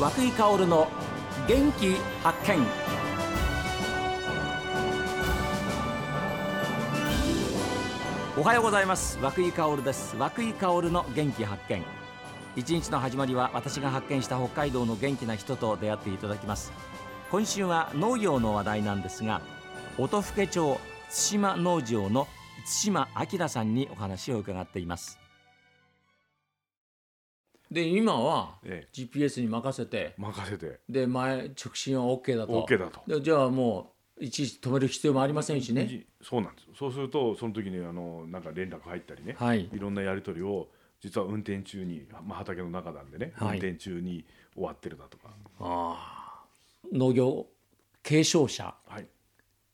和久井薫の元気発見。おはようございます。和久井薫です。和久井薫の元気発見。一日の始まりは私が発見した北海道の元気な人と出会っていただきます。今週は農業の話題なんですが音更町対馬農場の対馬明さんにお話を伺っています。で今はえ GPS に任せてえ、任せて。で前直進は OK だと。OK だと。でじゃあもういちいち止める必要もありませんしね。じそうなんです。そうするとその時にあのなんか連絡入ったりね、はい。いろんなやり取りを実は運転中に、まあ、畑の中なんでね、はい。運転中に終わってるだとか、あー。農業継承者。はい、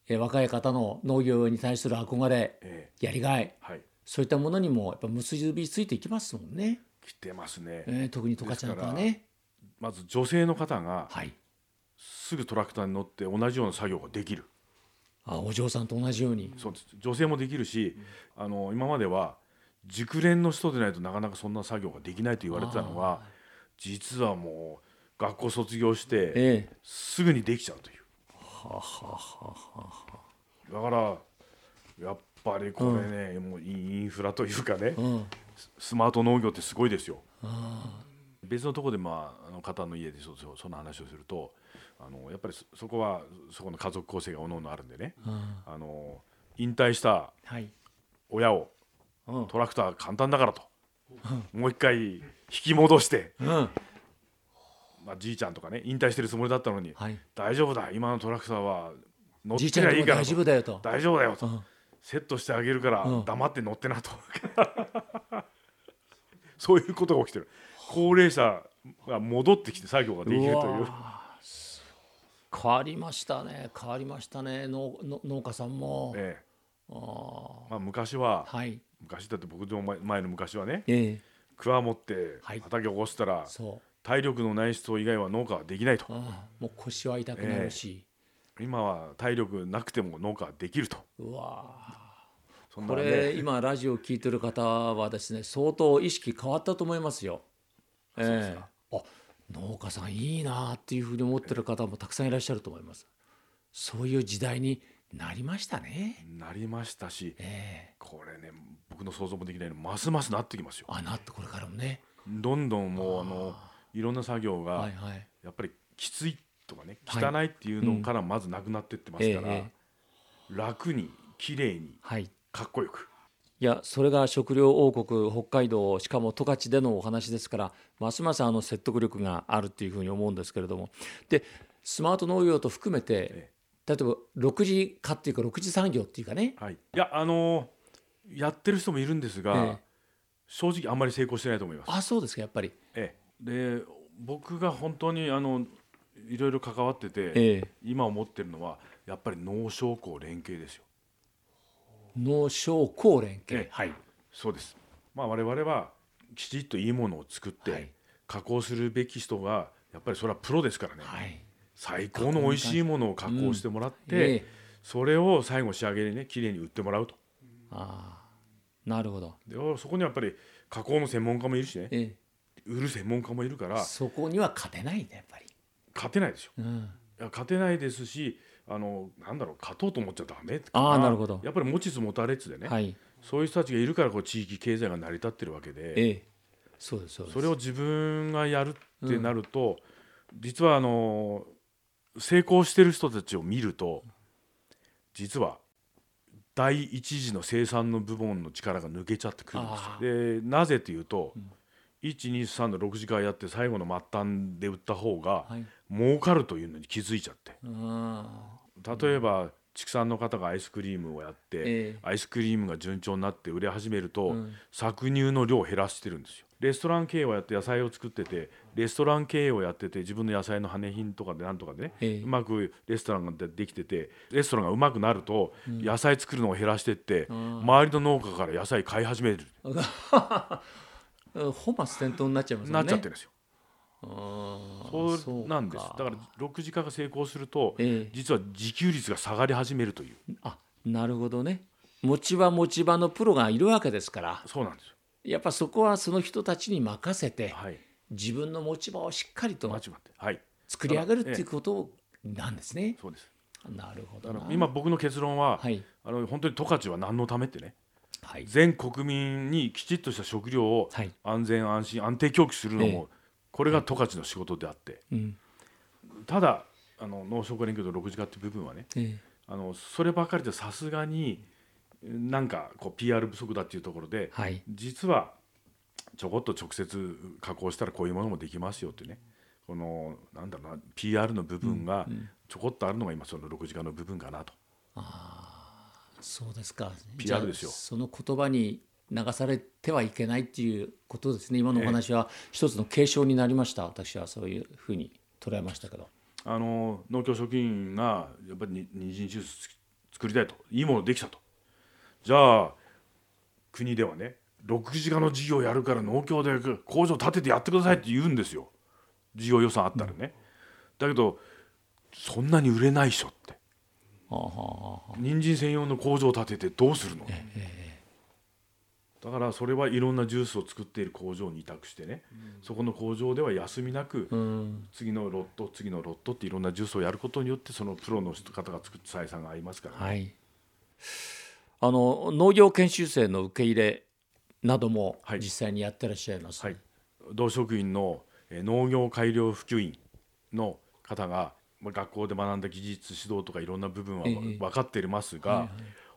え若い方の農業に対する憧れえやりがい。え、はい、そういったものにもやっぱ結びついていきますもんね、来てますね。えー特に十勝なんかはねまず女性の方がはいすぐトラクターに乗って同じような作業ができる。あお嬢さんと同じようにそうです。女性もできるし、あの今までは熟練の人でないとなかなかそんな作業ができないと言われてたのが、実はもう学校卒業してええすぐにできちゃうという。だからやっぱりこれね、もうインフラというかね、うんススマート農業ってすごいですよ。別のところで、まあ、あの方の家でそそその話をするとあのやっぱりそそこはそこの家族構成がおのおのあるんでね。あの引退したはい。親をうん。トラクター簡単だからと、もう一回引き戻して、うん。まあ、じいちゃんとかね引退してるつもりだったのに、はい。大丈夫だ今のトラクターは乗ってじいちゃんでも大りゃいいからと丈夫だよと。大丈夫だよと、うんセットしてあげるからうん。黙って乗ってなと、そういうことが起きてる。高齢者が戻ってきて作業ができるという。変わりましたね。変わりましたね。農農農家さんも、ええ。あー。まあ、昔ははい。昔だって僕の前前の昔はねええ。クワ持ってはい。畑を起こしたら、そう。体力のない人以外は農家はできないと。もう腰は痛くなるし、今は体力なくても農家はできるとうわこれね今ラジオを聞いてる方はですね相当意識変わったと思いますよ。ええあ農家さんいいなっていうふうに思ってる方もたくさんいらっしゃると思います。そういう時代になりましたね。なりましたしええこれね僕の想像もできないのますますなってきますよあなってこれからもね。どんどんもうあのいろんな作業が。やっぱりきついとかねはい。汚いっていうのからまずなくなってってますから、ええ楽に綺麗にはい。かっこよく。いやそれが食料王国北海道しかも十勝でのお話ですからますますあの説得力があるというふうに思うんですけれども。でスマート農業と含めてえ例えば6次化っていうか6次産業っていうかね。はい、いやあのーやってる人もいるんですが、ええ。正直あんまり成功してないと思います。あそうですかやっぱり。ええ、で僕が本当にあのいろいろ関わってて、ええ。今思ってるのはやっぱり農商工連携ですよ。農商工連携、ええ。はい。そうです。まあ我々はきちっといいものを作って、はい。加工するべき人がやっぱりそれはプロですからね。はい。最高の美味しいものを加工してもらって、ええ。それを最後仕上げにね綺麗に売ってもらうと。ああ。なるほど、でそこにはやっぱり加工の専門家もいるしね、え売る専門家もいるかえ、ら。そこには勝てないねやっぱり、勝てないですよ。うん、いや勝てないですしあのなんだろう勝とうと思っちゃダメあーなるほど。やっぱり持ちつ持たれつでね、はい。そういう人たちがいるからこう地域経済が成り立ってるわけで、ええ。そうですそうです。それを自分がやるってなると、実はあの成功してる人たちを見ると実は第一次の生産の部門の力が抜けちゃってくるんあですよ。でなぜというと、123の6時間やって最後の末端で売った方がはい儲かるというのに気づいちゃって。うん例えば畜産の方がアイスクリームをやって、ええ。アイスクリームが順調になって売れ始めると、うん。搾乳の量を減らしてるんですよ。レストラン経営をやって野菜を作っててレストラン経営をやってて自分の野菜の羽品とかでなんとかでね、ええ。うまくレストランができててレストランがうまくなると、野菜作るのを減らしてって、周りの農家から野菜買い始める、うん本末転倒になっちゃいますもなんっねちゃってるんですよ。あそそううなんです。だから6時間が成功すると、ええ。実は自給率が下がり始めるという。あなるほどね。持ち場持ち場のプロがいるわけですから。そうなんですよ。やっぱそこはその人たちに任せてはい。自分の持ち場をしっかりと間違って。はい。作り上げるっていうことなんですね。そうです。なるほど今僕の結論は、はい。あの本当に十勝は何のためってねはい。全国民にきちっとした食料をはい。安全安心安定供給するのえも、これが十勝の仕事であってうん。ただあの農商工連協の6次化っていう部分はねえあのそればかりでさすがになんかこう PR 不足だっていうところでえはい。実はちょこっと直接加工したらこういうものもできますよってねこのなんだろうな PR の部分がちょこっとあるのが今その6次化の部分かなと。そうですか。PR ですよ。その言葉に流されてはいけないっていうことですね。今のお話は一つの継承になりました。私はそういうふうに捉えましたけど。あの農協職員がやっぱりに人参ジュース作りたいといいものできたと。じゃあ国ではね6次化の事業やるから農協で工場建ててやってくださいって言うんですよ。事業予算あったらね、だけどそんなに売れないっしょって。はあはあはあ人参専用の工場建ててどうするの、だからそれはいろんなジュースを作っている工場に委託してね、そこの工場では休みなく、うん。次のロット次のロットっていろんなジュースをやることによってそのプロの方が作った採算が合いますから、ね。はい。あの農業研修生の受け入れなどもはい。実際にやってらっしゃいます？はい、同職員のえー農業改良普及員の方がまあ学校で学んだ技術指導とかいろんな部分はええ。分かっていますが、はいはい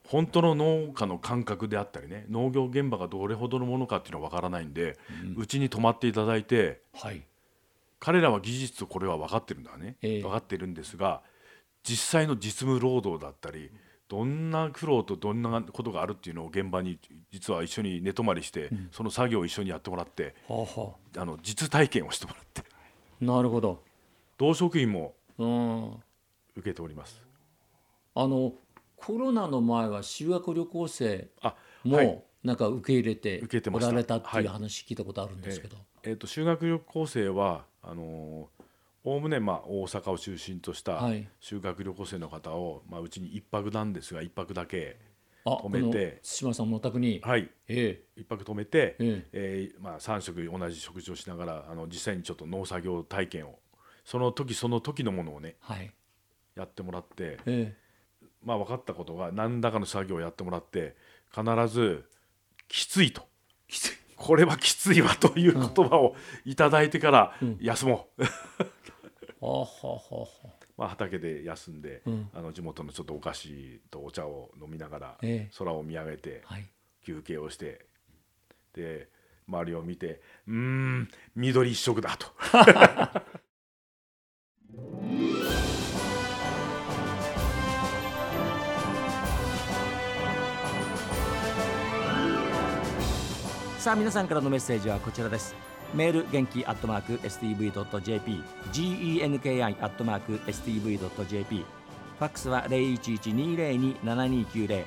本当の農家の感覚であったりね農業現場がどれほどのものかっていうのは分からないんでうち、に泊まっていただいてはい。彼らは技術とこれは分かってるんだね、ええ分かってるんですが実際の実務労働だったりどんな苦労とどんなことがあるっていうのを現場に実は一緒に寝泊まりして、その作業を一緒にやってもらってはあはあの実体験をしてもらってあ。なるほど。同職員もうん。受けております。あのコロナの前は修学旅行生もなんか受け入れておられたっていうはい。話聞いたことあるんですけど。えー、と修学旅行生はあのおおむねまあ大阪を中心としたはい。修学旅行生の方を、まあ、うちに一泊なんですが一泊だけあ、止めて。対馬さんのお宅に？はい。え一泊止めて、ええ。ーまあ、3食同じ食事をしながらあの実際にちょっと農作業体験を。その時その時のものをねはい。やってもらって、えまあ、分かったことが何らかの作業をやってもらって必ずきついと。きつい。これはきついわという言葉をいただいてから休もう、あははは。まあ、畑で休んで、うん。あの地元のちょっとお菓子とお茶を飲みながらええ。空を見上げてはい。休憩をしてで周りを見てうーん緑一色だと さあ皆さんからのメッセージはこちらです。メール元気アットマーク STV.jp genki アットマーク STV.jp ファックスは0112027290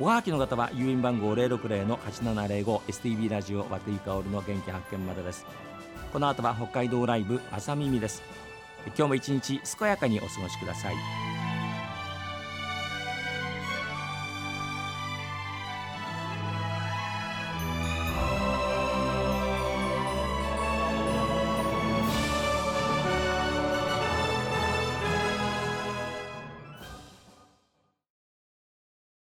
おはがきの方は郵便番号060-8705 STV ラジオ和久井薫の元気発見までです。この後は北海道ライブ朝耳です。今日も一日健やかにお過ごしください。